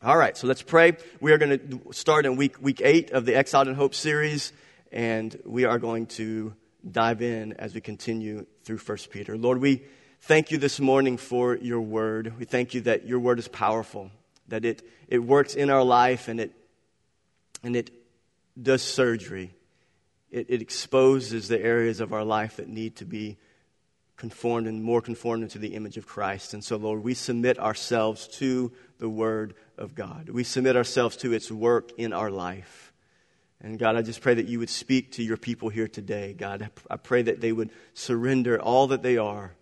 All right, so let's pray. We are going to start in week, week eight of the Exiled in Hope series, and we are going to dive in as we continue through 1 Peter. Lord, we thank you this morning for your word. We thank you that your word is powerful, that it, it works in our life and it, and it does surgery. It, it exposes the areas of our life that need to be conformed and more conformed into the image of Christ. And so, Lord, we submit ourselves to the Word of God. We submit ourselves to its work in our life. And God, I just pray that you would speak to your people here today. God, I pray that they would surrender all that they are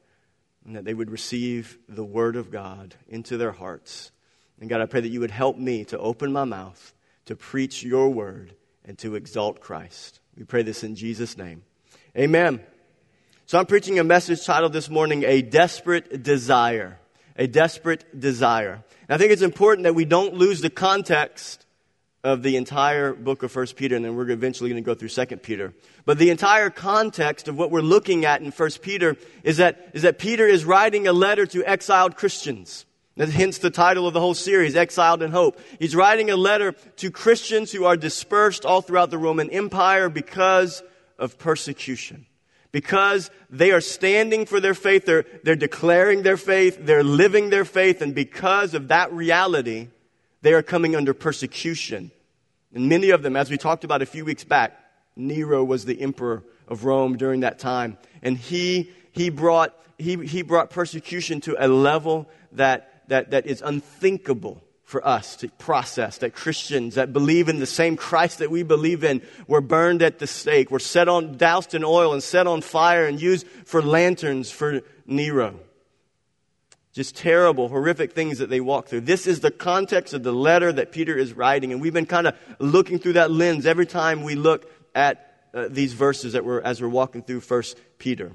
and that they would receive the Word of God into their hearts. And God, I pray that you would help me to open my mouth to preach your Word and to exalt Christ. We pray this in Jesus' name. Amen. So I'm preaching a message titled this morning, A Desperate Desire. A Desperate Desire. And I think it's important that we don't lose the context of the entire book of 1 Peter, and then we're eventually going to go through 2 Peter. But the entire context of what we're looking at in 1 Peter is that, is that Peter is writing a letter to exiled Christians. Hence the title of the whole series, Exiled in Hope. He's writing a letter to Christians who are dispersed all throughout the Roman Empire because of persecution because they are standing for their faith, they're, they're declaring their faith, they're living their faith, and because of that reality, they are coming under persecution. And many of them, as we talked about a few weeks back, Nero was the emperor of Rome during that time. And he, he, brought, he, he brought persecution to a level that, that, that is unthinkable for us to process that Christians that believe in the same Christ that we believe in were burned at the stake, were set on, doused in oil and set on fire and used for lanterns for Nero. Just terrible, horrific things that they walked through. This is the context of the letter that Peter is writing, and we've been kind of looking through that lens every time we look at uh, these verses that we're, as we're walking through First Peter.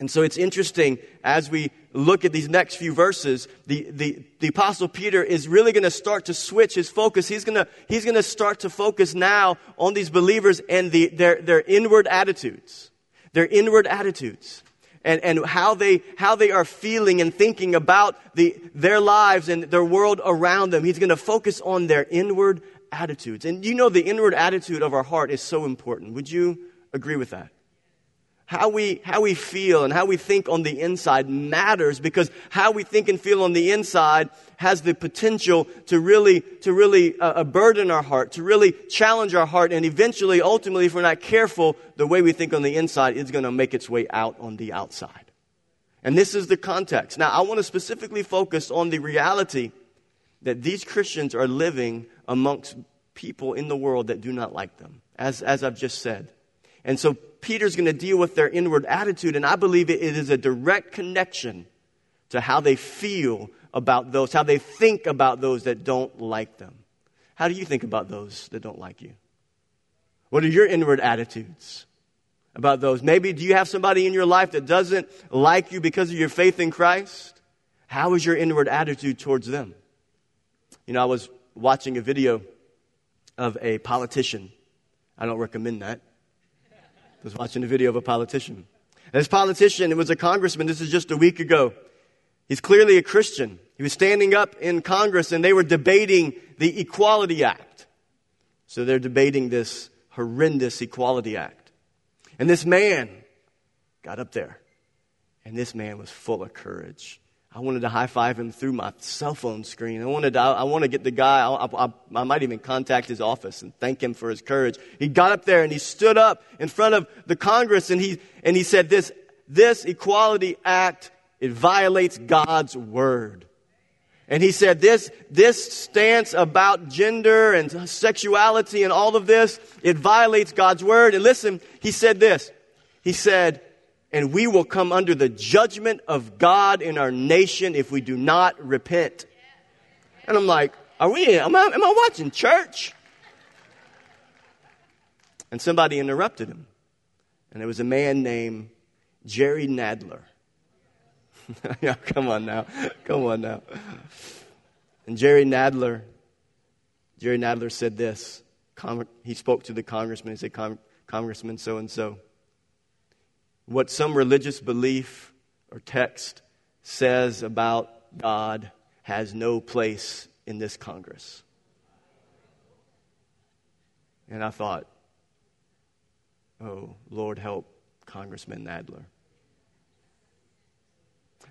And so it's interesting as we look at these next few verses, the, the, the apostle Peter is really going to start to switch his focus. He's going he's to start to focus now on these believers and the, their, their inward attitudes. Their inward attitudes. And, and how they, how they are feeling and thinking about the, their lives and their world around them. He's going to focus on their inward attitudes. And you know the inward attitude of our heart is so important. Would you agree with that? How we, how we feel and how we think on the inside matters because how we think and feel on the inside has the potential to really, to really uh, burden our heart, to really challenge our heart, and eventually, ultimately, if we're not careful, the way we think on the inside is going to make its way out on the outside. And this is the context. Now, I want to specifically focus on the reality that these Christians are living amongst people in the world that do not like them, as, as I've just said. And so Peter's going to deal with their inward attitude, and I believe it is a direct connection to how they feel about those, how they think about those that don't like them. How do you think about those that don't like you? What are your inward attitudes about those? Maybe do you have somebody in your life that doesn't like you because of your faith in Christ? How is your inward attitude towards them? You know, I was watching a video of a politician. I don't recommend that. I was watching a video of a politician. And this politician, it was a congressman, this is just a week ago. He's clearly a Christian. He was standing up in Congress and they were debating the Equality Act. So they're debating this horrendous Equality Act. And this man got up there. And this man was full of courage. I wanted to high five him through my cell phone screen. I wanted to, I, want to get the guy, I, I, I, might even contact his office and thank him for his courage. He got up there and he stood up in front of the Congress and he, and he said this, this Equality Act, it violates God's word. And he said this, this stance about gender and sexuality and all of this, it violates God's word. And listen, he said this. He said, and we will come under the judgment of God in our nation if we do not repent. And I'm like, are we, am I, am I watching church? And somebody interrupted him. And there was a man named Jerry Nadler. come on now. Come on now. And Jerry Nadler, Jerry Nadler said this. He spoke to the congressman. He said, Congressman so and so what some religious belief or text says about God has no place in this Congress. And I thought, oh, Lord, help Congressman Nadler.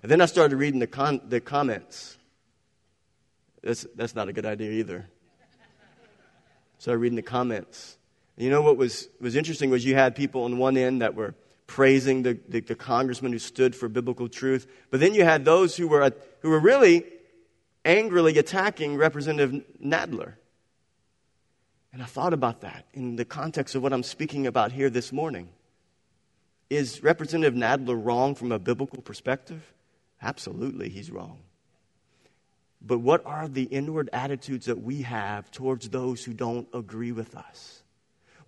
And then I started reading the, con- the comments. That's, that's not a good idea either. Started reading the comments. And you know what was, was interesting was you had people on one end that were praising the, the, the, congressman who stood for biblical truth, but then you had those who were, who were really angrily attacking Representative Nadler. And I thought about that in the context of what I'm speaking about here this morning. Is Representative Nadler wrong from a biblical perspective? Absolutely, he's wrong. But what are the inward attitudes that we have towards those who don't agree with us?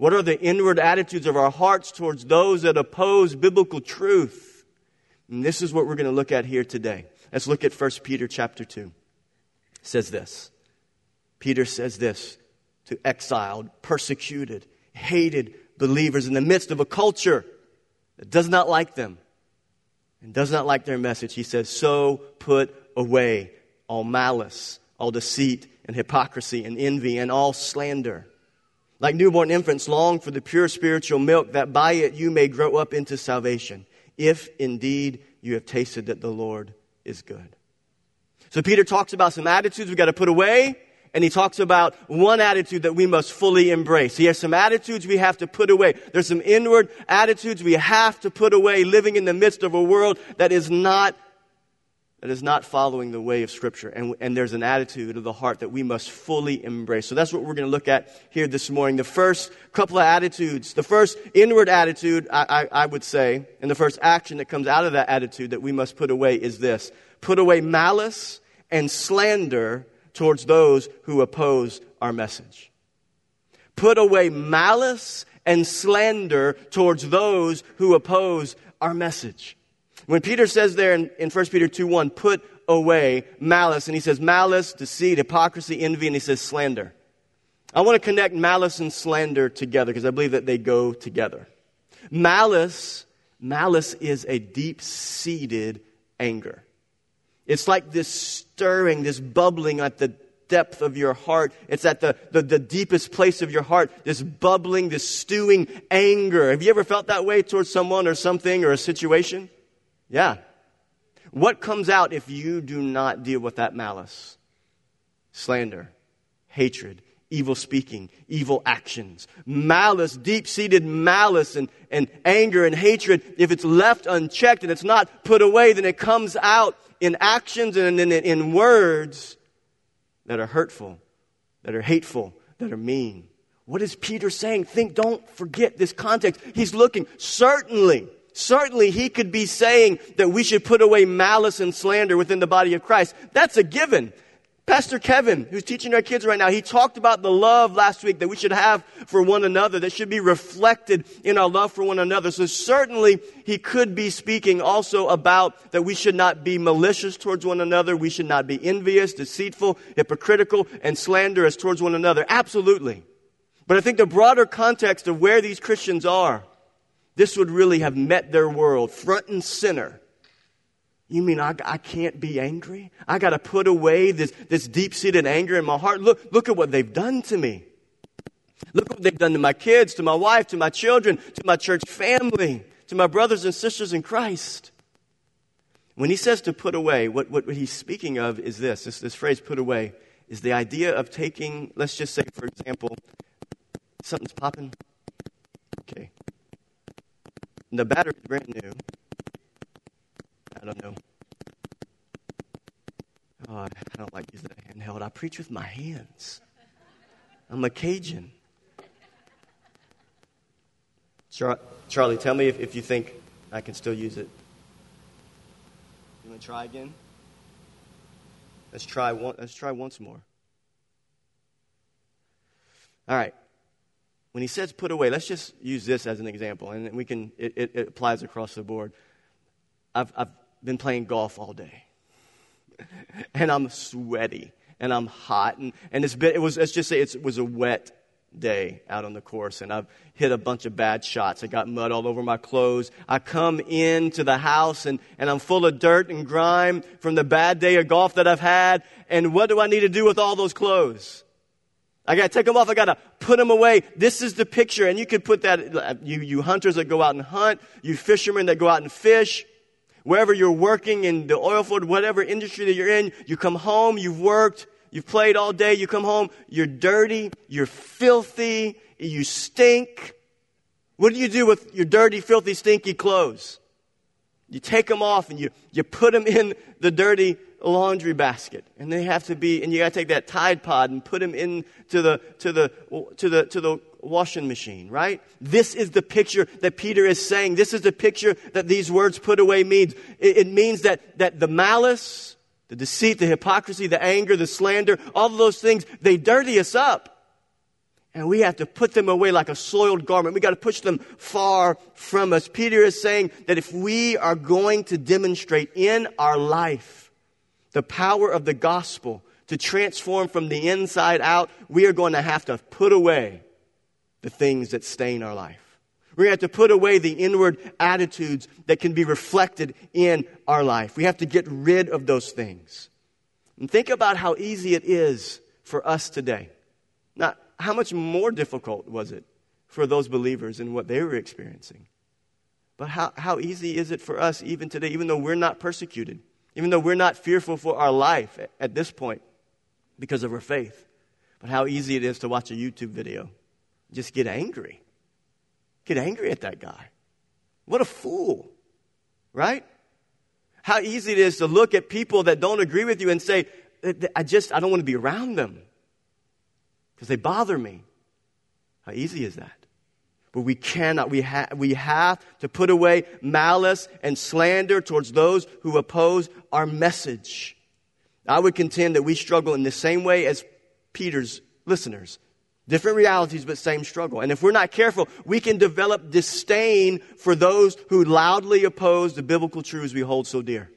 What are the inward attitudes of our hearts towards those that oppose biblical truth? And this is what we're going to look at here today. Let's look at 1 Peter chapter 2. It says this. Peter says this to exiled, persecuted, hated believers in the midst of a culture that does not like them and does not like their message. He says, So put away all malice, all deceit, and hypocrisy, and envy, and all slander. Like newborn infants, long for the pure spiritual milk, that by it you may grow up into salvation, if indeed you have tasted that the Lord is good. So Peter talks about some attitudes we've got to put away, and he talks about one attitude that we must fully embrace. He has some attitudes we have to put away. There's some inward attitudes we have to put away living in the midst of a world that is not that is not following the way of Scripture. And, and there's an attitude of the heart that we must fully embrace. So that's what we're going to look at here this morning. The first couple of attitudes, the first inward attitude, I, I, I would say, and the first action that comes out of that attitude that we must put away is this put away malice and slander towards those who oppose our message. Put away malice and slander towards those who oppose our message. When Peter says there in, in 1 Peter 2 1, put away malice, and he says malice, deceit, hypocrisy, envy, and he says slander. I want to connect malice and slander together because I believe that they go together. Malice, malice is a deep seated anger. It's like this stirring, this bubbling at the depth of your heart. It's at the, the, the, deepest place of your heart, this bubbling, this stewing anger. Have you ever felt that way towards someone or something or a situation? Yeah. What comes out if you do not deal with that malice? Slander, hatred, evil speaking, evil actions, malice, deep seated malice and, and anger and hatred. If it's left unchecked and it's not put away, then it comes out in actions and in, in words that are hurtful, that are hateful, that are mean. What is Peter saying? Think, don't forget this context. He's looking, certainly, certainly he could be saying that we should put away malice and slander within the body of Christ. That's a given. Pastor Kevin, who's teaching our kids right now, he talked about the love last week that we should have for one another, that should be reflected in our love for one another. So certainly he could be speaking also about that we should not be malicious towards one another. We should not be envious, deceitful, hypocritical, and slanderous towards one another. Absolutely. But I think the broader context of where these Christians are, this would really have met their world front and center you mean I, I can't be angry? I got to put away this, this deep seated anger in my heart? Look, look at what they've done to me. Look what they've done to my kids, to my wife, to my children, to my church family, to my brothers and sisters in Christ. When he says to put away, what, what, what he's speaking of is this, this this phrase put away is the idea of taking, let's just say, for example, something's popping. The battery's brand new. I don't know. Oh, I don't like using a handheld. I preach with my hands. I'm a Cajun. Char- Charlie, tell me if, if you think I can still use it. You want to try again? Let's try one, let's try once more. All right. When he says put away, let's just use this as an example, and we can it, it, it applies across the board. I've, I've been playing golf all day. and I'm sweaty and I'm hot and, and it's been, it was, let's just say it was a wet day out on the course and I've hit a bunch of bad shots. I got mud all over my clothes. I come into the house and, and I'm full of dirt and grime from the bad day of golf that I've had. And what do I need to do with all those clothes? I got to take them off. I got to put them away. This is the picture. And you could put that, you, you hunters that go out and hunt, you fishermen that go out and fish, wherever you're working in the oil field, whatever industry that you're in, you come home, you've worked, you've played all day, you come home, you're dirty, you're filthy, you stink. What do you do with your dirty, filthy, stinky clothes? You take them off and you, you put them in the dirty laundry basket. And they have to be, and you gotta take that Tide Pod and put them into the, to the, to the, to the washing machine, right? This is the picture that Peter is saying. This is the picture that these words put away means. It, it means that, that the malice, the deceit, the hypocrisy, the anger, the slander, all of those things, they dirty us up. And we have to put them away like a soiled garment. We got to push them far from us. Peter is saying that if we are going to demonstrate in our life the power of the gospel to transform from the inside out, we are going to have to put away the things that stain our life. To have to put away the inward attitudes that can be reflected in our life. We have to get rid of those things. And think about how easy it is for us today. Now, how much more difficult was it for those believers in what they were experiencing? But how, how easy is it for us even today, even though we're not persecuted, even though we're not fearful for our life at, this point because of our faith? But how easy it is to watch a YouTube video just get angry. Get angry at that guy. What a fool, right? How easy it is to look at people that don't agree with you and say, I just, I don't want to be around them because they bother me. How easy is that? But we cannot, we, ha- we have to put away malice and slander towards those who oppose our message. I would contend that we struggle in the same way as Peter's listeners. Different realities, but same struggle. And if we're not careful, we can develop disdain for those who loudly oppose the biblical truths we hold so dear.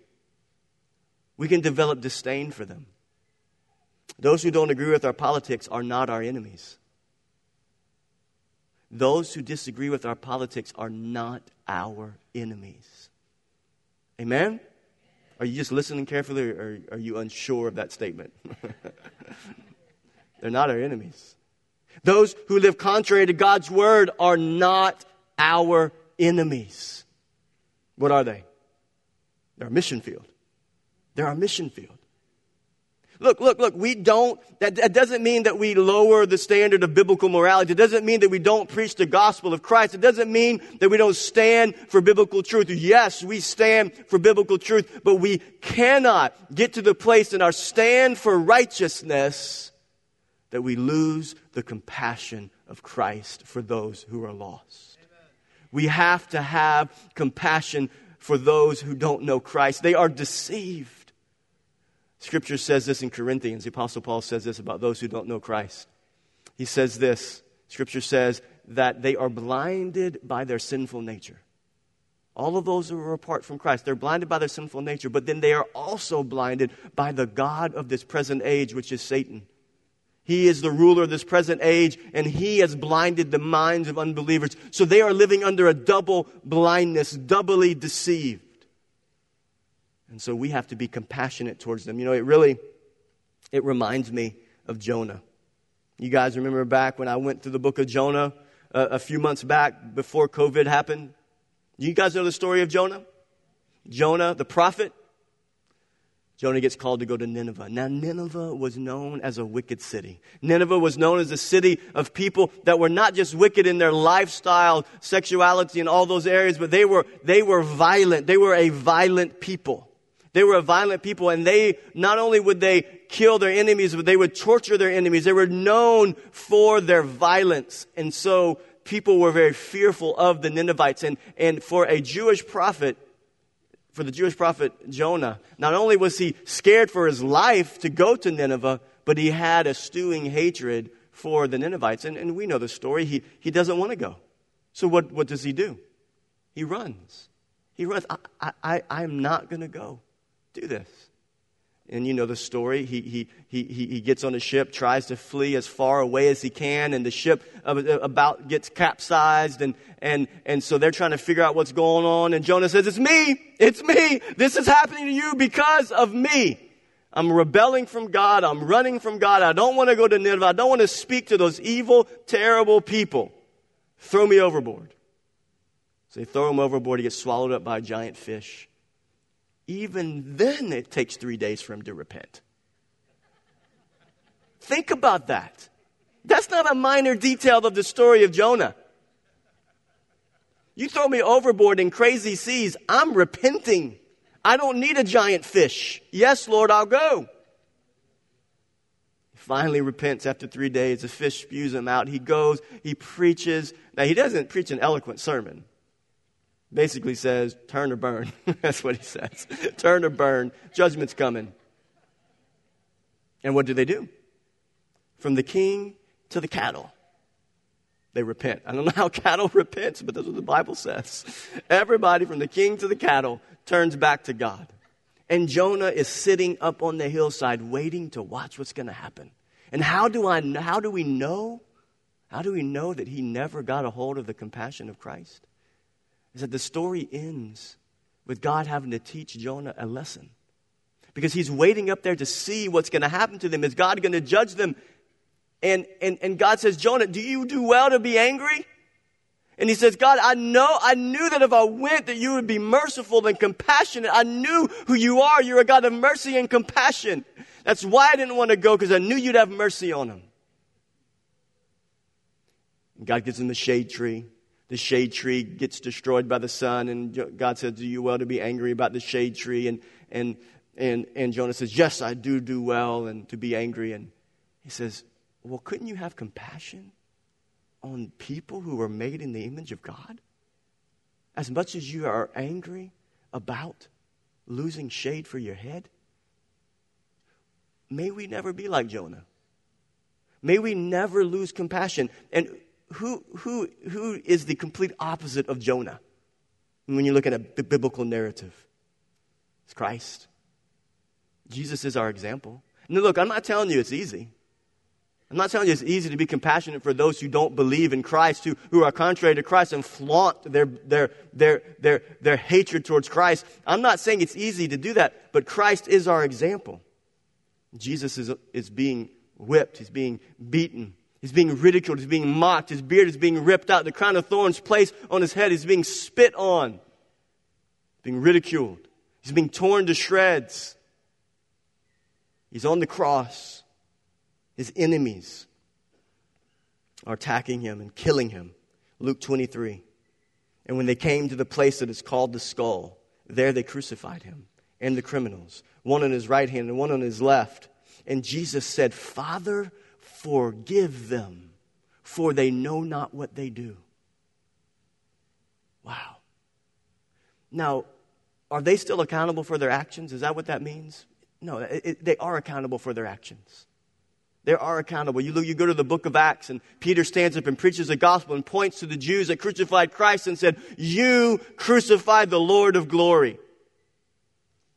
We can develop disdain for them. Those who don't agree with our politics are not our enemies. Those who disagree with our politics are not our enemies. Amen? Are you just listening carefully or are you unsure of that statement? They're not our enemies. Those who live contrary to God's word are not our enemies. What are they? They're a mission field. They're our mission field. Look, look, look, we don't, that, that doesn't mean that we lower the standard of biblical morality. It doesn't mean that we don't preach the gospel of Christ. It doesn't mean that we don't stand for biblical truth. Yes, we stand for biblical truth, but we cannot get to the place in our stand for righteousness that we lose the compassion of Christ for those who are lost. Amen. We have to have compassion for those who don't know Christ. They are deceived. Scripture says this in Corinthians. The Apostle Paul says this about those who don't know Christ. He says this Scripture says that they are blinded by their sinful nature. All of those who are apart from Christ, they're blinded by their sinful nature, but then they are also blinded by the God of this present age, which is Satan. He is the ruler of this present age, and he has blinded the minds of unbelievers. So they are living under a double blindness, doubly deceived. And so we have to be compassionate towards them. You know, it really, it reminds me of Jonah. You guys remember back when I went through the book of Jonah uh, a few months back before COVID happened? You guys know the story of Jonah? Jonah, the prophet, Jonah gets called to go to Nineveh. Now, Nineveh was known as a wicked city. Nineveh was known as a city of people that were not just wicked in their lifestyle, sexuality, and all those areas, but they were, they were violent. They were a violent people. They were a violent people, and they, not only would they kill their enemies, but they would torture their enemies. They were known for their violence. And so, people were very fearful of the Ninevites. And, and for a Jewish prophet, for the Jewish prophet Jonah, not only was he scared for his life to go to Nineveh, but he had a stewing hatred for the Ninevites. And, and we know the story. He, he doesn't want to go. So what, what does he do? He runs. He runs. I, I, I am not going to go do this. and you know the story. He, he, he, he gets on a ship, tries to flee as far away as he can, and the ship about gets capsized, and, and, and so they're trying to figure out what's going on. And Jonah says, It's me! It's me! This is happening to you because of me. I'm rebelling from God. I'm running from God. I don't want to go to Nineveh. I don't want to speak to those evil, terrible people. Throw me overboard. So they throw him overboard. He gets swallowed up by a giant fish. Even then, it takes three days for him to repent. Think about that. That's not a minor detail of the story of Jonah. You throw me overboard in crazy seas, I'm repenting. I don't need a giant fish. Yes, Lord, I'll go. He finally repents after three days. The fish spews him out. He goes, he preaches. Now, he doesn't preach an eloquent sermon. Basically says, turn or burn. That's what he says. turn or burn. Judgment's coming. And what do they do? From the king to the cattle. They repent. I don't know how cattle repents, but that's what the Bible says. Everybody from the king to the cattle turns back to God. And Jonah is sitting up on the hillside waiting to watch what's going to happen. And how do I how do we know? How do we know that he never got a hold of the compassion of Christ? Is that the story ends with God having to teach Jonah a lesson. Because he's waiting up there to see what's going to happen to them. Is God going to judge them? And, and, and God says, Jonah, do you do well to be angry? And he says, God, I know, I knew that if I went that you would be merciful and compassionate. I knew who you are. You're a God of mercy and compassion. That's why I didn't want to go because I knew you'd have mercy on him. And God gives him the shade tree. The shade tree gets destroyed by the sun, and God says, Do you well to be angry about the shade tree? And, and, and, and Jonah says, Yes, I do do well and to be angry. And he says, Well, couldn't you have compassion? on people who are made in the image of God? As much as you are angry about losing shade for your head? May we never be like Jonah. May we never lose compassion. And who, who, who is the complete opposite of Jonah when you look at a biblical narrative? It's Christ. Jesus is our example. Now, look, I'm not telling you it's easy. I'm not telling you it's easy to be compassionate for those who don't believe in Christ, who, who are contrary to Christ and flaunt their, their, their, their, their hatred towards Christ. I'm not saying it's easy to do that, but Christ is our example. Jesus is, is being whipped, he's being beaten, he's being ridiculed, he's being mocked, his beard is being ripped out, the crown of thorns placed on his head, he's being spit on, being ridiculed, he's being torn to shreds. He's on the cross. His enemies are attacking him and killing him. Luke 23. And when they came to the place that is called the skull, there they crucified him and the criminals, one on his right hand and one on his left. And Jesus said, Father, forgive them, for they know not what they do. Wow. Now, are they still accountable for their actions? Is that what that means? No, it, it, they are accountable for their actions. They are accountable. You look, you go to the book of Acts and Peter stands up and preaches the gospel and points to the Jews that crucified Christ and said, you crucified the Lord of glory.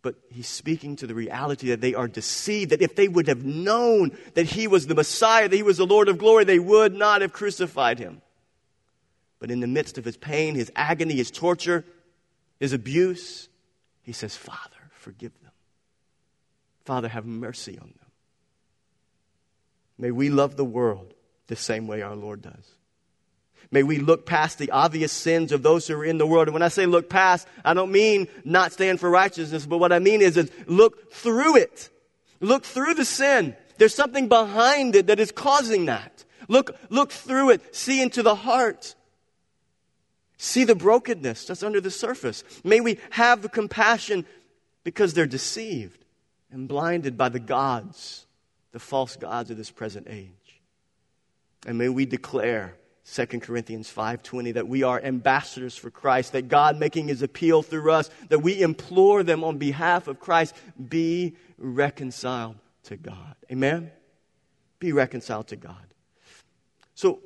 But he's speaking to the reality that they are deceived, that if they would have known that he was the Messiah, that he was the Lord of glory, they would not have crucified him. But in the midst of his pain, his agony, his torture, his abuse, he says, Father, forgive them. Father, have mercy on them. May we love the world the same way our Lord does. May we look past the obvious sins of those who are in the world. And when I say look past, I don't mean not stand for righteousness, but what I mean is, is look through it. Look through the sin. There's something behind it that is causing that. Look, look through it. See into the heart. See the brokenness that's under the surface. May we have the compassion because they're deceived and blinded by the gods the false gods of this present age. And may we declare 2 Corinthians 5:20 that we are ambassadors for Christ, that God making his appeal through us, that we implore them on behalf of Christ, be reconciled to God. Amen. Be reconciled to God. So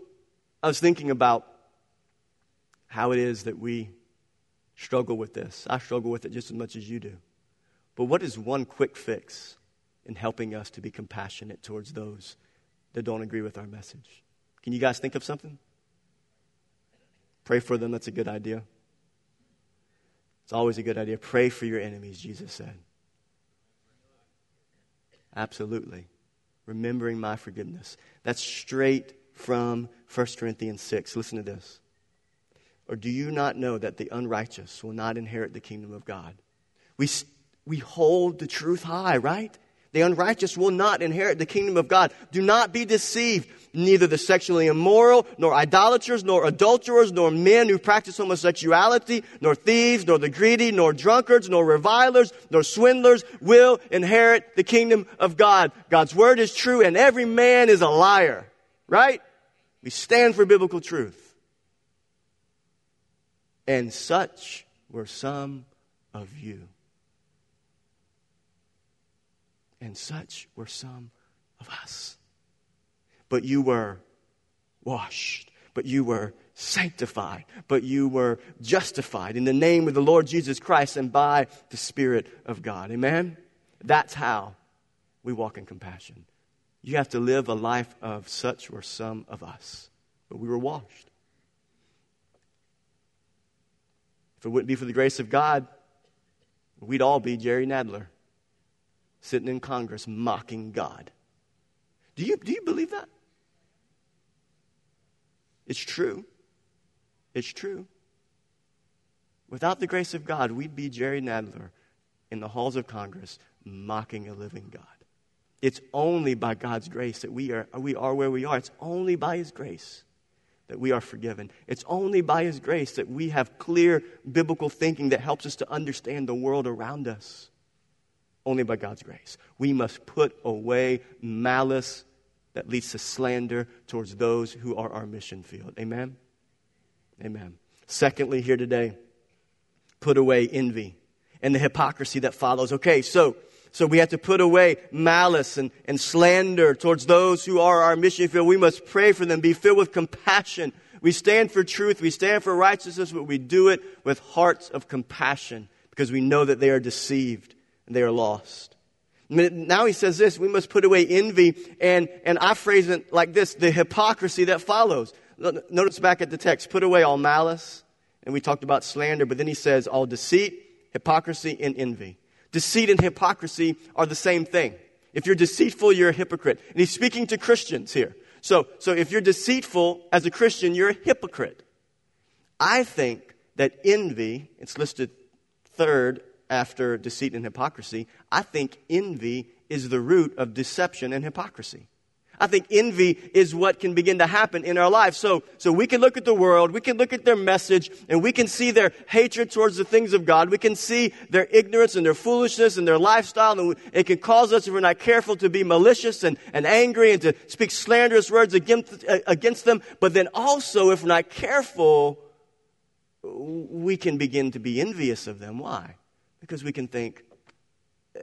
I was thinking about how it is that we struggle with this. I struggle with it just as much as you do. But what is one quick fix in helping us to be compassionate towards those that don't agree with our message. Can you guys think of something? Pray for them, that's a good idea. It's always a good idea. Pray for your enemies, Jesus said. Absolutely. Remembering my forgiveness. That's straight from 1 Corinthians 6. Listen to this. Or do you not know that the unrighteous will not inherit the kingdom of God? We, we hold the truth high, right? The unrighteous will not inherit the kingdom of God. Do not be deceived. Neither the sexually immoral, nor idolaters, nor adulterers, nor men who practice homosexuality, nor thieves, nor the greedy, nor drunkards, nor revilers, nor swindlers will inherit the kingdom of God. God's word is true and every man is a liar. Right? We stand for biblical truth. And such were some of you. And such were some of us. But you were washed, but you were sanctified, but you were justified in the name of the Lord Jesus Christ and by the Spirit of God. Amen? That's how we walk in compassion. You have to live a life of such were some of us, but we were washed. If it wouldn't be for the grace of God, we'd all be Jerry Nadler sitting in Congress mocking God. Do you, do you believe that? It's true. It's true. Without the grace of God, we'd be Jerry Nadler in the halls of Congress mocking a living God. It's only by God's grace that we are, we are where we are. It's only by His grace that we are forgiven. It's only by His grace that we have clear biblical thinking that helps us to understand the world around us. Only by God's grace. We must put away malice that leads to slander towards those who are our mission field. Amen? Amen. Secondly, here today, put away envy and the hypocrisy that follows. Okay, so so we have to put away malice and, and slander towards those who are our mission field. We must pray for them, be filled with compassion. We stand for truth, we stand for righteousness, but we do it with hearts of compassion because we know that they are deceived they are lost. Now he says this, we must put away envy, and, and I phrase it like this, the hypocrisy that follows. Notice back at the text, put away all malice, and we talked about slander, but then he says all deceit, hypocrisy, and envy. Deceit and hypocrisy are the same thing. If you're deceitful, you're a hypocrite. And he's speaking to Christians here. So, so if you're deceitful as a Christian, you're a hypocrite. I think that envy, it's listed third after deceit and hypocrisy, I think envy is the root of deception and hypocrisy. I think envy is what can begin to happen in our lives. So, so we can look at the world, we can look at their message, and we can see their hatred towards the things of God. We can see their ignorance and their foolishness and their lifestyle, and it can cause us, if we're not careful, to be malicious and, and angry and to speak slanderous words against, against them. But then also, if we're not careful, we can begin to be envious of them. Why? Because we can think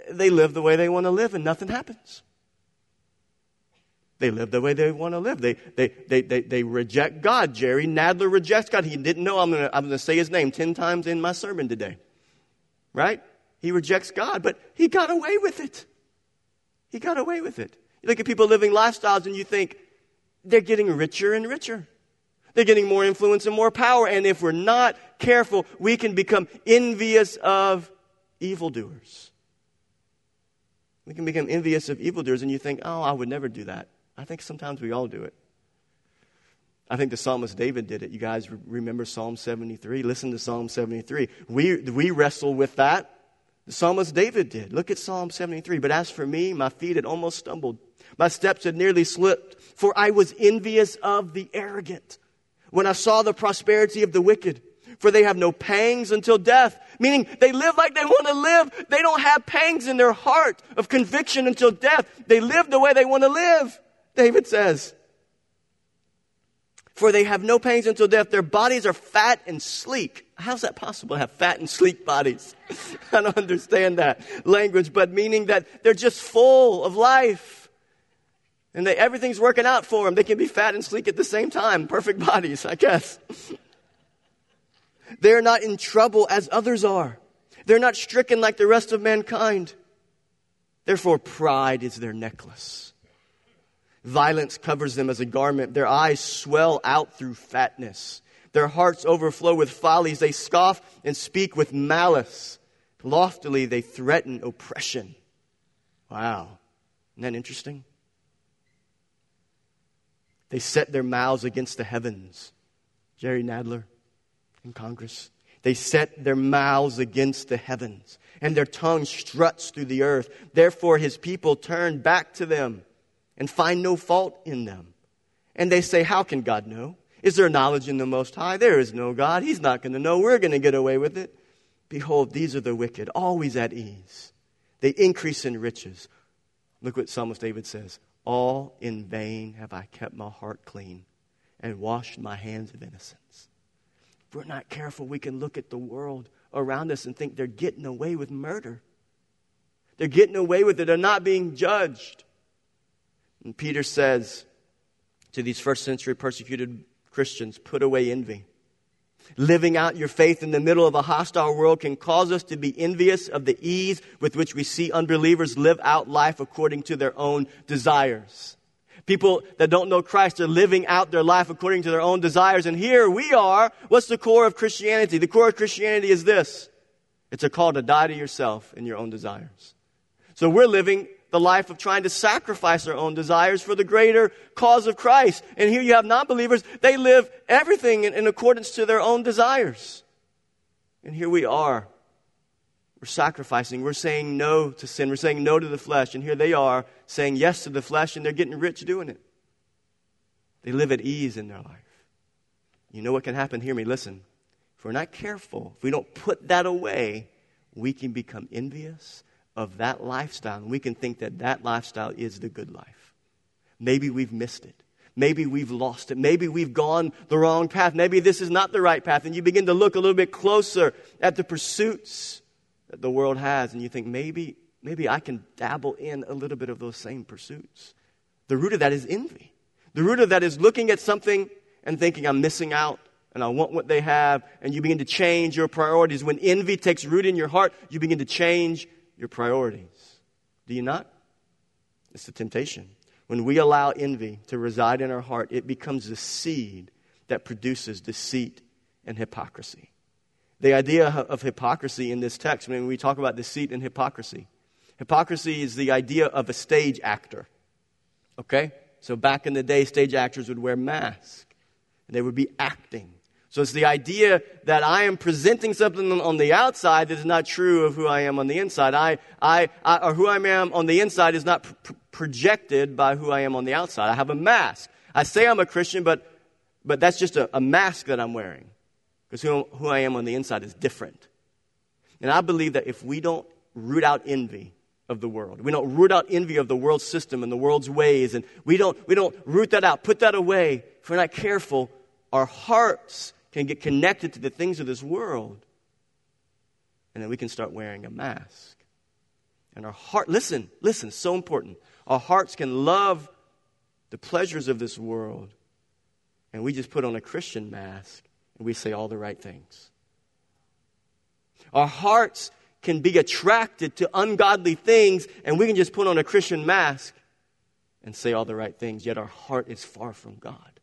they live the way they want to live and nothing happens. They live the way they want to live. They, they, they, they, they reject God. Jerry Nadler rejects God. He didn't know I'm going to I'm gonna say his name 10 times in my sermon today. Right? He rejects God, but he got away with it. He got away with it. You look at people living lifestyles and you think they're getting richer and richer. They're getting more influence and more power. And if we're not careful, we can become envious of evildoers. We can become envious of evildoers, and you think, oh, I would never do that. I think sometimes we all do it. I think the psalmist David did it. You guys remember Psalm 73? Listen to Psalm 73. We, we wrestle with that. The psalmist David did. Look at Psalm 73. But as for me, my feet had almost stumbled. My steps had nearly slipped, for I was envious of the arrogant when I saw the prosperity of the wicked for they have no pangs until death. Meaning they live like they want to live. They don't have pangs in their heart of conviction until death. They live the way they want to live, David says. For they have no pangs until death. Their bodies are fat and sleek. How's that possible have fat and sleek bodies? I don't understand that language, but meaning that they're just full of life. And they, everything's working out for them. They can be fat and sleek at the same time. Perfect bodies, I guess. They're not in trouble as others are. They're not stricken like the rest of mankind. Therefore, pride is their necklace. Violence covers them as a garment. Their eyes swell out through fatness. Their hearts overflow with follies. They scoff and speak with malice. Loftily, they threaten oppression. Wow. Isn't that interesting? They set their mouths against the heavens. Jerry Nadler in Congress. They set their mouths against the heavens, and their tongue struts through the earth. Therefore, his people turn back to them and find no fault in them. And they say, How can God know? Is there knowledge in the Most High? There is no God. He's not going to know. We're going to get away with it. Behold, these are the wicked, always at ease. They increase in riches. Look what Psalmist David says All in vain have I kept my heart clean and washed my hands of innocence. If we're not careful, we can look at the world around us and think they're getting away with murder. They're getting away with it. They're not being judged. And Peter says to these first century persecuted Christians, put away envy. Living out your faith in the middle of a hostile world can cause us to be envious of the ease with which we see unbelievers live out life according to their own desires. People that don't know Christ are living out their life according to their own desires. And here we are. What's the core of Christianity? The core of Christianity is this it's a call to die to yourself and your own desires. So we're living the life of trying to sacrifice our own desires for the greater cause of Christ. And here you have non believers, they live everything in, in, accordance to their own desires. And here we are. We're sacrificing. We're saying no to sin. We're saying no to the flesh. And here they are saying yes to the flesh, and they're getting rich doing it. They live at ease in their life. You know what can happen? Hear me, listen. If we're not careful, if we don't put that away, we can become envious of that lifestyle, and we can think that that lifestyle is the good life. Maybe we've missed it. Maybe we've lost it. Maybe we've gone the wrong path. Maybe this is not the right path. And you begin to look a little bit closer at the pursuits that the world has, and you think maybe, maybe I can dabble in a little bit of those same pursuits. The root of that is envy. The root of that is looking at something and thinking, I'm missing out and I want what they have, and you begin to change your priorities. When envy takes root in your heart, you begin to change your priorities. Do you not? It's the temptation. When we allow envy to reside in our heart, it becomes the seed that produces deceit and hypocrisy. The idea of hypocrisy in this text, when we talk about deceit and hypocrisy, hypocrisy is the idea of a stage actor. Okay? So back in the day, stage actors would wear masks, and they would be acting. So it's the idea that I am presenting something on the outside that is not true of who I am on the inside. I, I, I or who I am on the inside is not pr- projected by who I am on the outside. I have a mask. I say I'm a Christian, but, but that's just a, a mask that I'm wearing because who, who I am on the inside is different. And I believe that if we don't root out envy, of the world. We don't root out envy of the world system and the world's ways, and we don't, we don't root that out, put that away. If we're not careful, our hearts can get connected to the things of this world. And then we can start wearing a mask. And our heart, listen, listen, so important. Our hearts can love the pleasures of this world. And we just put on a Christian mask and we say all the right things. Our hearts can be attracted to ungodly things and we can just put on a Christian mask and say all the right things, yet our heart is far from God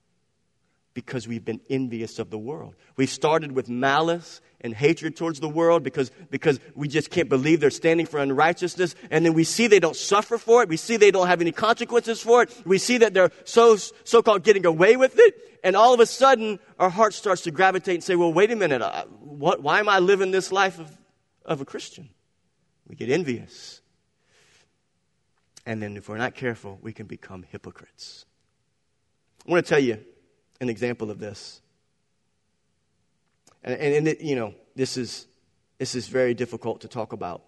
because we've been envious of the world. We've started with malice and hatred towards the world because, because we just can't believe they're standing for unrighteousness. And then we see they don't suffer for it. We see they don't have any consequences for it. We see that they're so, so-called getting away with it. And all of a sudden, our heart starts to gravitate and say, well, wait a minute. Uh, what, why am I living this life of, of a Christian? We get envious. And then if we're not careful, we can become hypocrites. I want to tell you an example of this. And, and, it, you know, this is, this is very difficult to talk about,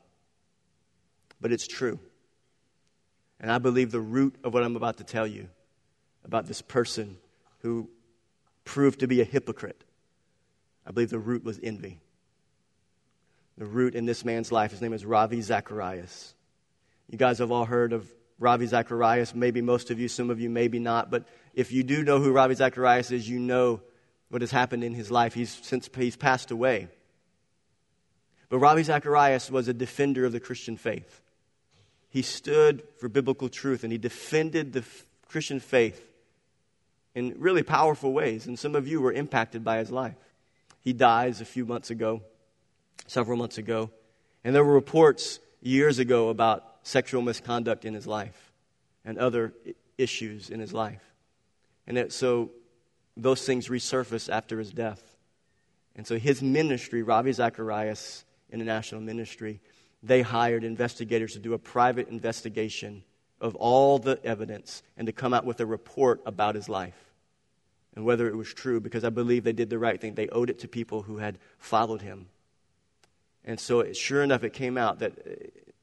but it's true. And I believe the root of what I'm about to tell you about this person who proved to be a hypocrite, I believe the root was envy. The root in this man's life, his name is Ravi Zacharias. You guys have all heard of Ravi Zacharias. Maybe most of you, some of you, maybe not. But if you do know who Ravi Zacharias is, you know what has happened in his life. He's since he's passed away. But Ravi Zacharias was a defender of the Christian faith. he stood for biblical truth and he defended the Christian faith in really powerful ways. And some of you were impacted by his life. He dies a few months ago, several months ago. And there were reports years ago about sexual misconduct in his life and other issues in his life. And it, so those things resurfaced after his death. And so his ministry, Ravi Zacharias International Ministry, they hired investigators to do a private investigation of all the evidence and to come out with a report about his life and whether it was true because I believe they did the right thing. They owed it to people who had followed him. And so, it, sure enough, it came out that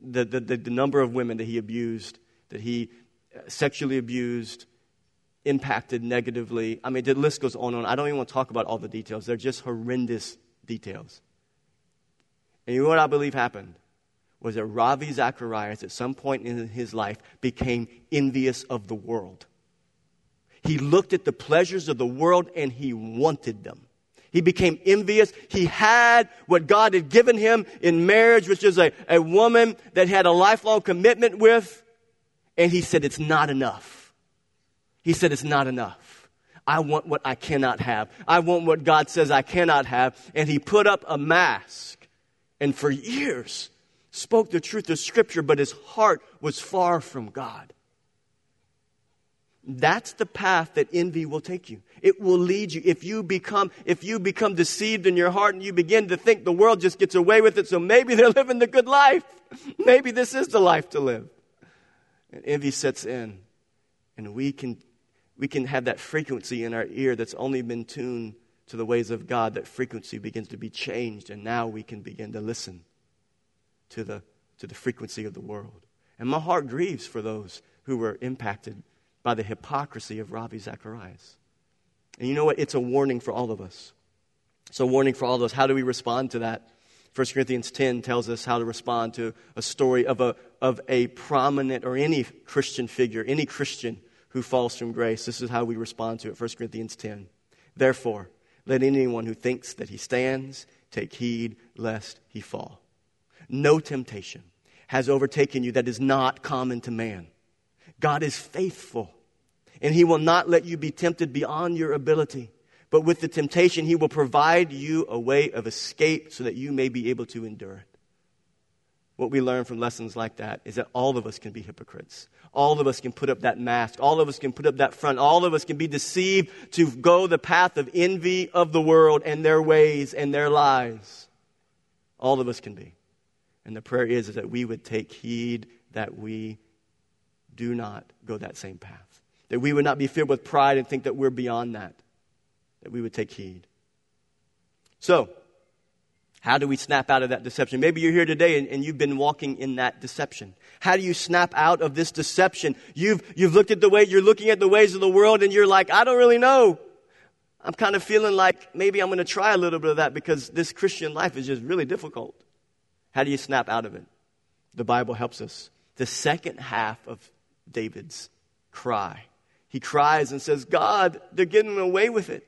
the, the, the, the number of women that he abused, that he uh, sexually abused, impacted negatively. I mean, the list goes on and on. I don't even want to talk about all the details. They're just horrendous details. And you know what I believe happened? Was that Ravi Zacharias, at some point in his life, became envious of the world. He looked at the pleasures of the world and he wanted them. He became envious. He had what God had given him in marriage, which is a, a woman that had a lifelong commitment with. And he said, It's not enough. He said, It's not enough. I want what I cannot have. I want what God says I cannot have. And he put up a mask and for years spoke the truth of Scripture, but his heart was far from God. That's the path that envy will take you. It will lead you. If you become, if you become deceived in your heart and you begin to think the world just gets away with it, so maybe they're living the good life. Maybe this is the life to live. And envy sets in. And we can, we can have that frequency in our ear that's only been tuned to the ways of God. That frequency begins to be changed. And now we can begin to listen to the, to the frequency of the world. And my heart grieves for those who were impacted by the hypocrisy of Ravi Zacharias. And you know what? It's a warning for all of us. It's a warning for all of us. How do we respond to that? 1 Corinthians 10 tells us how to respond to a story of a, of a prominent or any Christian figure, any Christian who falls from grace. This is how we respond to it. 1 Corinthians 10. Therefore, let anyone who thinks that he stands take heed lest he fall. No temptation has overtaken you that is not common to man. God is faithful, and He will not let you be tempted beyond your ability. But with the temptation, He will provide you a way of escape so that you may be able to endure it. What we learn from lessons like that is that all of us can be hypocrites. All of us can put up that mask. All of us can put up that front. All of us can be deceived to go the path of envy of the world and their ways and their lies. All of us can be. And the prayer is, is that we would take heed that we do not go that same path. That we would not be filled with pride and think that we're beyond that. That we would take heed. So, how do we snap out of that deception? Maybe you're here today and, and, you've been walking in that deception. How do you snap out of this deception? You've, you've looked at the way, you're looking at the ways of the world and you're like, I don't really know. I'm kind of feeling like maybe I'm going to try a little bit of that because this Christian life is just really difficult. How do you snap out of it? The Bible helps us. The second half of David's cry. He cries and says, God, they're getting away with it.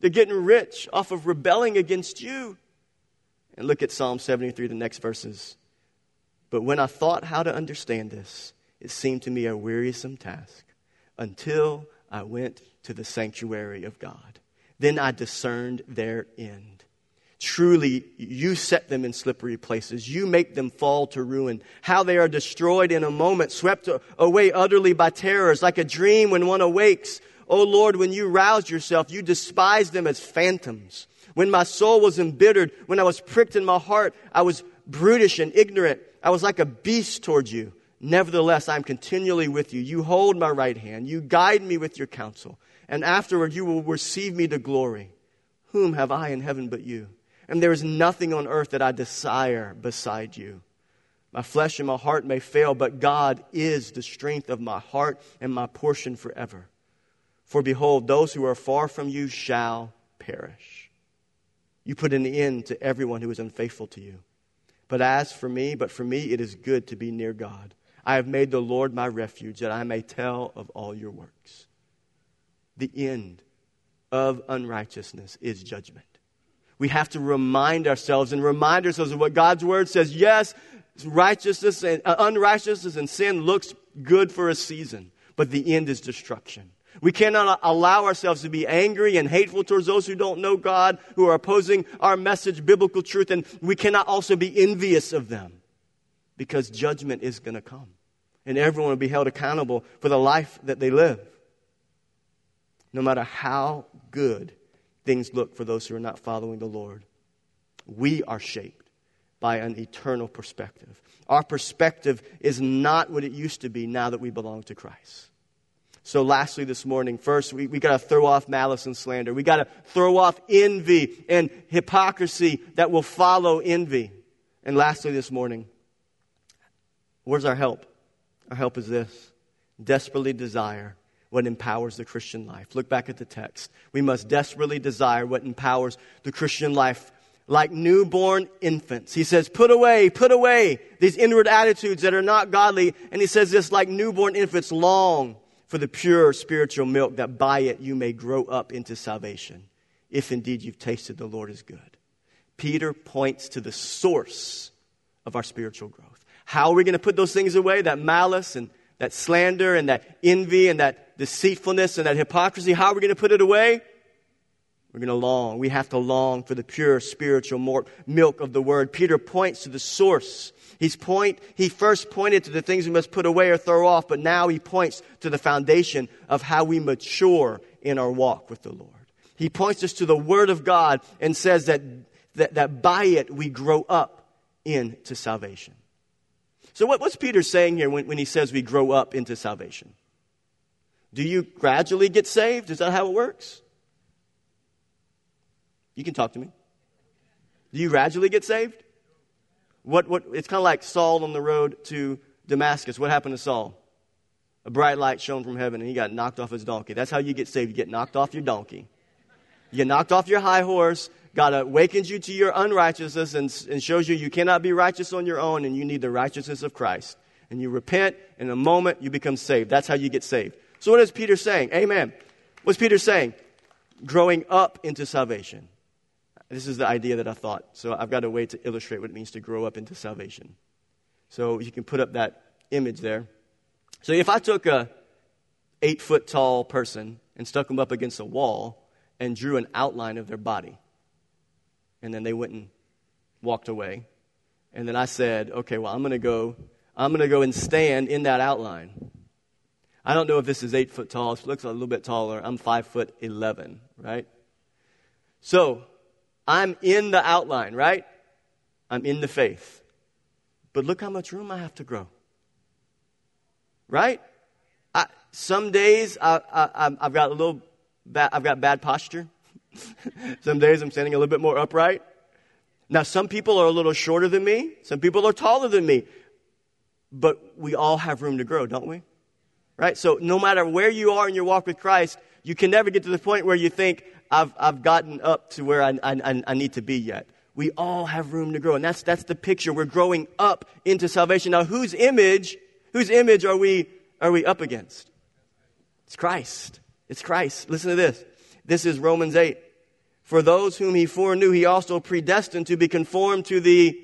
They're getting rich off of rebelling against you. And look at Psalm 73, the next verses. But when I thought how to understand this, it seemed to me a wearisome task until I went to the sanctuary of God. Then I discerned their end. Truly, you set them in slippery places. You make them fall to ruin. How they are destroyed in a moment, swept away utterly by terrors, like a dream when one awakes. O oh Lord, when you roused yourself, you despised them as phantoms. When my soul was embittered, when I was pricked in my heart, I was brutish and ignorant. I was like a beast toward you. Nevertheless, I am continually with you. You hold my right hand. You guide me with your counsel. And afterward, you will receive me to glory. Whom have I in heaven but you? And there is nothing on earth that I desire beside you. My flesh and my heart may fail, but God is the strength of my heart and my portion forever. For behold, those who are far from you shall perish. You put an end to everyone who is unfaithful to you. But as for me, but for me it is good to be near God. I have made the Lord my refuge that I may tell of all your works. The end of unrighteousness is judgment we have to remind ourselves and remind ourselves of what God's word says. Yes, righteousness and uh, unrighteousness and sin looks good for a season, but the end is destruction. We cannot allow ourselves to be angry and hateful towards those who don't know God, who are opposing our message, biblical truth, and we cannot also be envious of them because judgment is going to come. And everyone will be held accountable for the life that they live. No matter how good things look for those who are not following the Lord, we are shaped by an eternal perspective. Our perspective is not what it used to be now that we belong to Christ. So, lastly, this morning, first, we, we got to throw off malice and slander. We got to throw off envy and hypocrisy that will follow envy. And lastly, this morning, where's our help? Our help is this desperately desire what empowers the Christian life. Look back at the text. We must desperately desire what empowers the Christian life like newborn infants. He says, put away, put away these inward attitudes that are not godly. And he says this, like newborn infants, long for the pure spiritual milk, that by it you may grow up into salvation, if indeed you've tasted the Lord is good. Peter points to the source of our spiritual growth. How are we going to put those things away? That malice and that slander and that envy and that deceitfulness and that hypocrisy. How are we going to put it away? We're going to long. We have to long for the pure spiritual milk of the word. Peter points to the source. He's point, he first pointed to the things we must put away or throw off, but now he points to the foundation of how we mature in our walk with the Lord. He points us to the Word of God and says that, that, that by it we grow up into salvation. So, what, what's Peter saying here when, when he says we grow up into salvation? Do you gradually get saved? Is that how it works? You can talk to me. Do you gradually get saved? What, what, it's kind of like Saul on the road to Damascus. What happened to Saul? A bright light shone from heaven and he got knocked off his donkey. That's how you get saved. You get knocked off your donkey. You get knocked off your high horse. God awakens you to your unrighteousness and, and shows you you cannot be righteous on your own and you need the righteousness of Christ. And you repent, and in a moment you become saved. That's how you get saved. So, what is Peter saying? Amen. What's Peter saying? Growing up into salvation. This is the idea that I thought. So I've got a way to illustrate what it means to grow up into salvation. So you can put up that image there. So if I took a eight foot tall person and stuck them up against a wall and drew an outline of their body, and then they went and walked away, and then I said, okay, well, I'm going to go, I'm going to go and stand in that outline. I don't know if this is eight foot tall. It looks a little bit taller. I'm five foot 11, right? So I'm in the outline, right? I'm in the faith. But look how much room I have to grow. Right? I, some days I, have got a little bad, I've got bad posture. some days I'm standing a little bit more upright. Now, some people are a little shorter than me. Some people are taller than me. But we all have room to grow, don't we? Right? So no matter where you are in your walk with Christ, you can never get to the point where you think, I've, I've gotten up to where I, I, I need to be yet. We all have room to grow. And that's, that's the picture. We're growing up into salvation. Now, whose image, whose image are we, are we up against? It's Christ. It's Christ. Listen to this. This is Romans 8. For those whom he foreknew, he also predestined to be conformed to the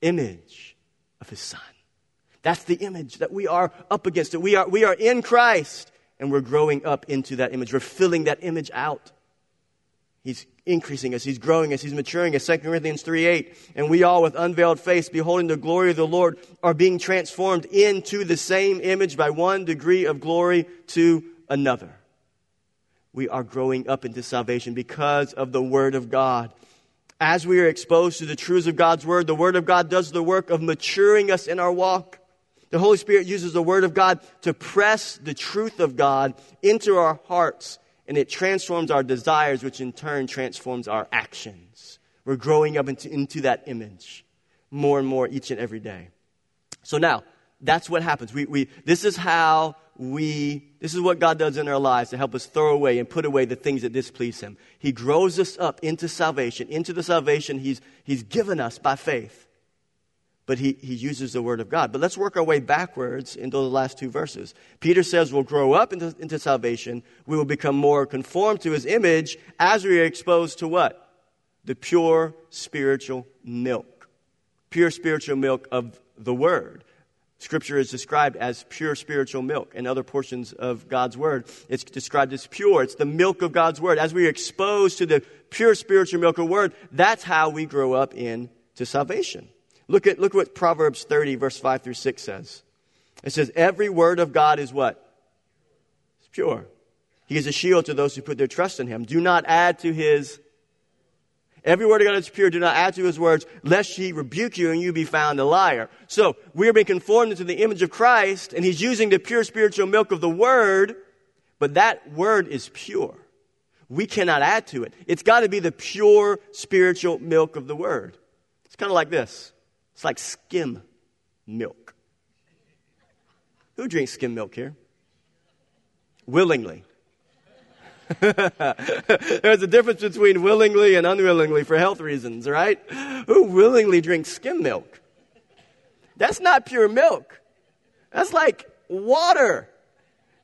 image of his son. That's the image that we are up against. It. We are, we are in Christ and we're growing up into that image. We're filling that image out. He's increasing us. He's growing us. He's maturing us. 2 Corinthians 3 8. And we all, with unveiled face, beholding the glory of the Lord, are being transformed into the same image by one degree of glory to another. We are growing up into salvation because of the Word of God. As we are exposed to the truths of God's Word, the Word of God does the work of maturing us in our walk. The Holy Spirit uses the Word of God to press the truth of God into our hearts, and it transforms our desires, which in turn transforms our actions. We're growing up into, into that image more and more each and every day. So now, that's what happens. We, we, this is how we, this is what God does in our lives to help us throw away and put away the things that displease Him. He grows us up into salvation, into the salvation He's, he's given us by faith but he, he uses the word of God. But let's work our way backwards into the last two verses. Peter says we'll grow up into, into salvation. We will become more conformed to his image as we are exposed to what? The pure spiritual milk. pure spiritual milk of the Word. Scripture is described as pure spiritual milk. In other portions of God's Word, it's described as pure. It's the milk of God's Word. As we are exposed to the pure spiritual milk of Word, that's how we grow up into salvation. Look at look what Proverbs 30, verse 5 through 6 says. It says, Every word of God is what? It's pure. He is a shield to those who put their trust in him. Do not add to his Every word of God is pure. Do not add to his words, lest he rebuke you and you be found a liar. So, we are being conformed into the image of Christ, and he's using the pure spiritual milk of the word, but that word is pure. We cannot add to it. It's got to be the pure spiritual milk of the word. It's kind of like this it's like skim milk. Who drinks skim milk here? Willingly. There's a difference between willingly and unwillingly for health reasons, right? Who willingly drinks skim milk? That's not pure milk. That's like water.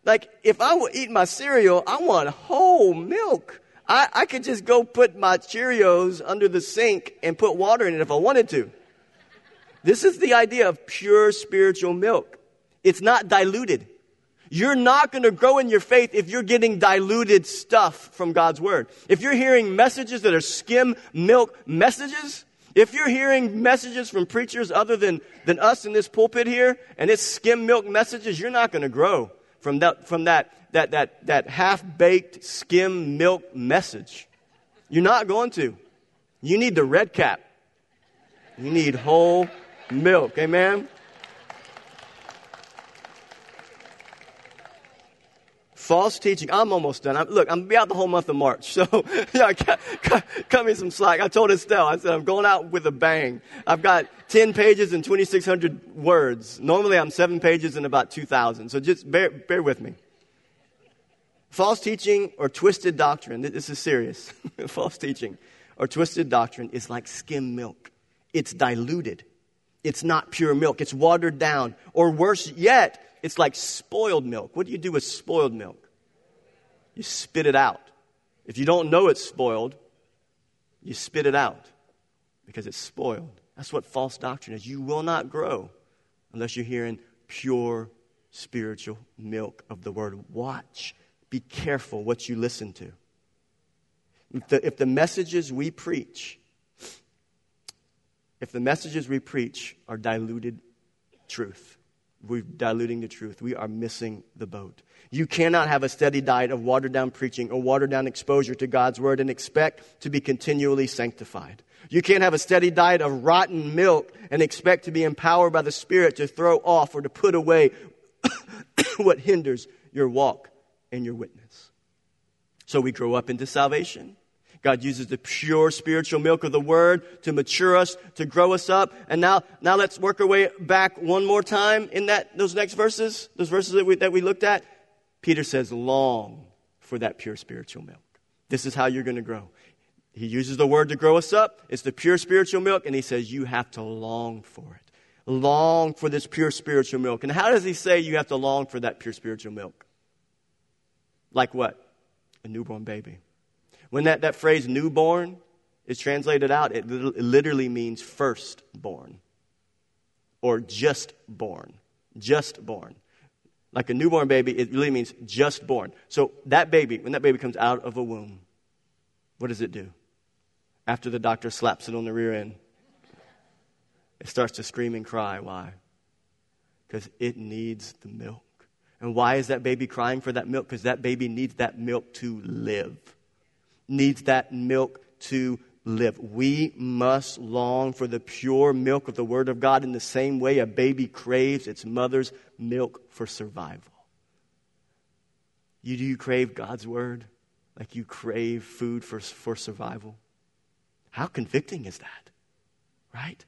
Like, if I would eat my cereal, I want whole milk. I, I could just go put my Cheerios under the sink and put water in it if I wanted to. This is the idea of pure spiritual milk. It's not diluted. You're not going to grow in your faith if you're getting diluted stuff from God's Word. If you're hearing messages that are skim milk messages, if you're hearing messages from preachers other than, than us in this pulpit here, and it's skim milk messages, you're not going to grow from that, from that, that, that, that half baked skim milk message. You're not going to. You need the red cap. You need whole milk. Amen? False teaching. I'm almost done. I'm, look, I'm gonna be out the whole month of March, so yeah, cut, cut, cut, me some slack. I told Estelle, I said I'm going out with a bang. I've got 10 pages and 2,600 words. Normally, I'm seven pages and about 2,000. So just bear, bear with me. False teaching or twisted doctrine. This is serious. False teaching or twisted doctrine is like skim milk. It's diluted. It's not pure milk. It's watered down. Or worse yet, it's like spoiled milk. What do you do with spoiled milk? You spit it out. If you don't know it's spoiled, you spit it out because it's spoiled. That's what false doctrine is. You will not grow unless you're hearing pure spiritual milk of the word. Watch. Be careful what you listen to. If the, if the messages we preach, if the messages we preach are diluted truth, we're diluting the truth. We are missing the boat. You cannot have a steady diet of watered down preaching or watered down exposure to God's word and expect to be continually sanctified. You can't have a steady diet of rotten milk and expect to be empowered by the Spirit to throw off or to put away what hinders your walk and your witness. So we grow up into salvation. God uses the pure spiritual milk of the word to mature us, to grow us up. And now, now let's work our way back one more time in that, those next verses, those verses that we, that we looked at. Peter says, long for that pure spiritual milk. This is how you're going to grow. He uses the word to grow us up. It's the pure spiritual milk. And he says, you have to long for it. Long for this pure spiritual milk. And how does he say you have to long for that pure spiritual milk? Like what? A newborn baby. When that, that phrase newborn is translated out, it literally means firstborn or just born. Just born. Like a newborn baby, it really means just born. So that baby, when that baby comes out of a womb, what does it do? After the doctor slaps it on the rear end, it starts to scream and cry. Why? Because it needs the milk. And why is that baby crying for that milk? Because that baby needs that milk to live needs that milk to live. We must long for the pure milk of the Word of God in the same way a baby craves its mother's milk for survival. You, do you crave God's Word like you crave food for, for survival? How convicting is that? Right?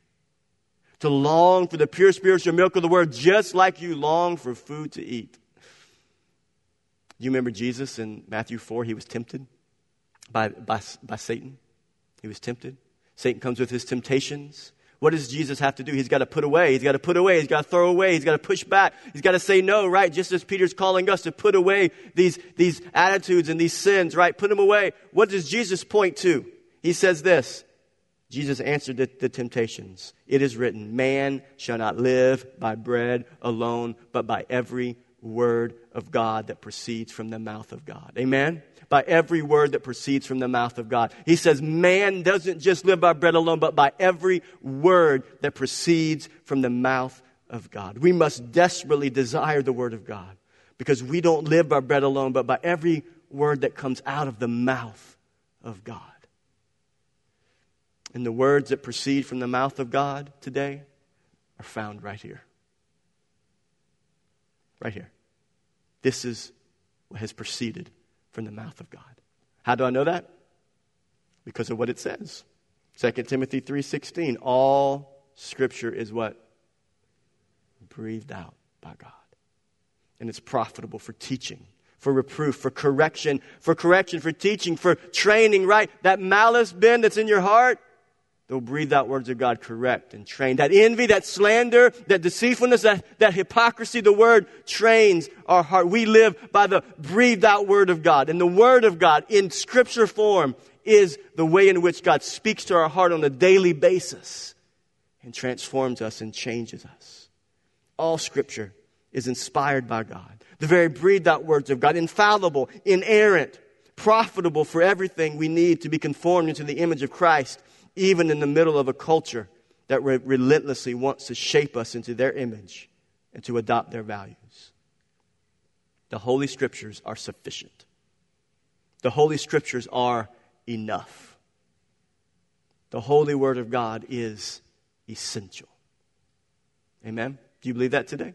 To long for the pure spiritual milk of the Word just like you long for food to eat. Do you remember Jesus in Matthew 4? He was tempted by, by, by Satan. He was tempted. Satan comes with his temptations. What does Jesus have to do? He's got to put away. He's got to put away. He's got to throw away. He's got to push back. He's got to say no, right? Just as Peter's calling us to put away these, these attitudes and these sins, right? Put them away. What does Jesus point to? He says this Jesus answered the, the, temptations. It is written, Man shall not live by bread alone, but by every word of God that proceeds from the mouth of God. Amen? By every word that proceeds from the mouth of God. He says, Man doesn't just live by bread alone, but by every word that proceeds from the mouth of God. We must desperately desire the word of God because we don't live by bread alone, but by every word that comes out of the mouth of God. And the words that proceed from the mouth of God today are found right here. Right here. This is what has proceeded from the mouth of God. How do I know that? Because of what it says. 2 Timothy 3:16 all scripture is what breathed out by God. And it's profitable for teaching, for reproof, for correction, for correction, for teaching, for training, right? That malice bin that's in your heart, They'll breathe out words of God, correct and train. That envy, that slander, that deceitfulness, that, that hypocrisy, the word trains our heart. We live by the breathed out word of God. And the word of God in scripture form is the way in which God speaks to our heart on a daily basis and transforms us and changes us. All scripture is inspired by God. The very breathed out words of God, infallible, inerrant, profitable for everything we need to be conformed into the image of Christ even in the middle of a culture that re- relentlessly wants to shape us into their image and to adopt their values. The Holy Scriptures are sufficient. The Holy Scriptures are enough. The Holy Word of God is essential. Amen? Do you believe that today?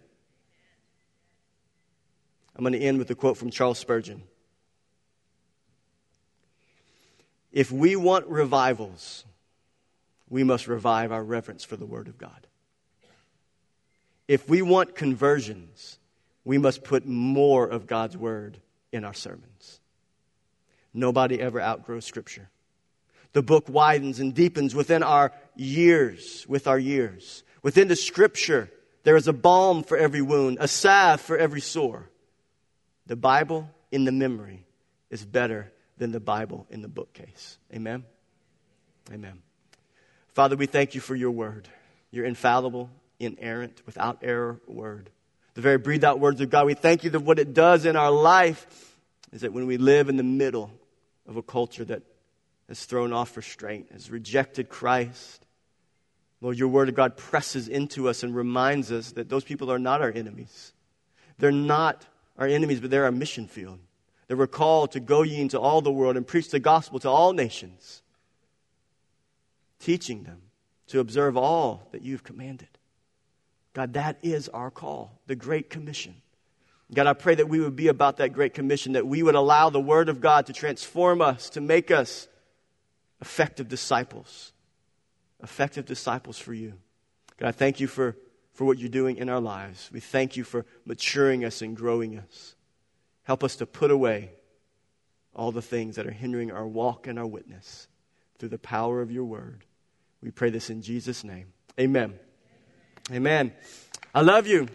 I'm going to end with a quote from Charles Spurgeon. If we want revivals, we must revive our reverence for the Word of God. If we want conversions, we must put more of God's Word in our sermons. Nobody ever outgrows Scripture. The book widens and deepens within our years, with our years. Within the Scripture, there is a balm for every wound, a salve for every sore. The Bible in the memory is better than the Bible in the bookcase. Amen? Amen. Father, we thank you for your word, your infallible, inerrant, without error word. The very breathed out words of God. We thank you that what it does in our life is that when we live in the middle of a culture that has thrown off restraint, has rejected Christ, Lord, your word of God presses into us and reminds us that those people are not our enemies. They're not our enemies, but they're our mission field. That we're called to go ye into all the world and preach the gospel to all nations teaching them to observe all that you've commanded. God, that is our call, the Great Commission. God, I pray that we would be about that Great Commission, that we would allow the Word of God to transform us, to make us effective disciples, effective disciples for you. God, I thank you for, for what you're doing in our lives. We thank you for maturing us and growing us. Help us to put away all the things that are hindering our walk and our witness through the power of your Word. We pray this in Jesus' name. Amen. Amen. I love you.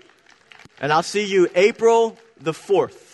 And I'll see you April the 4th.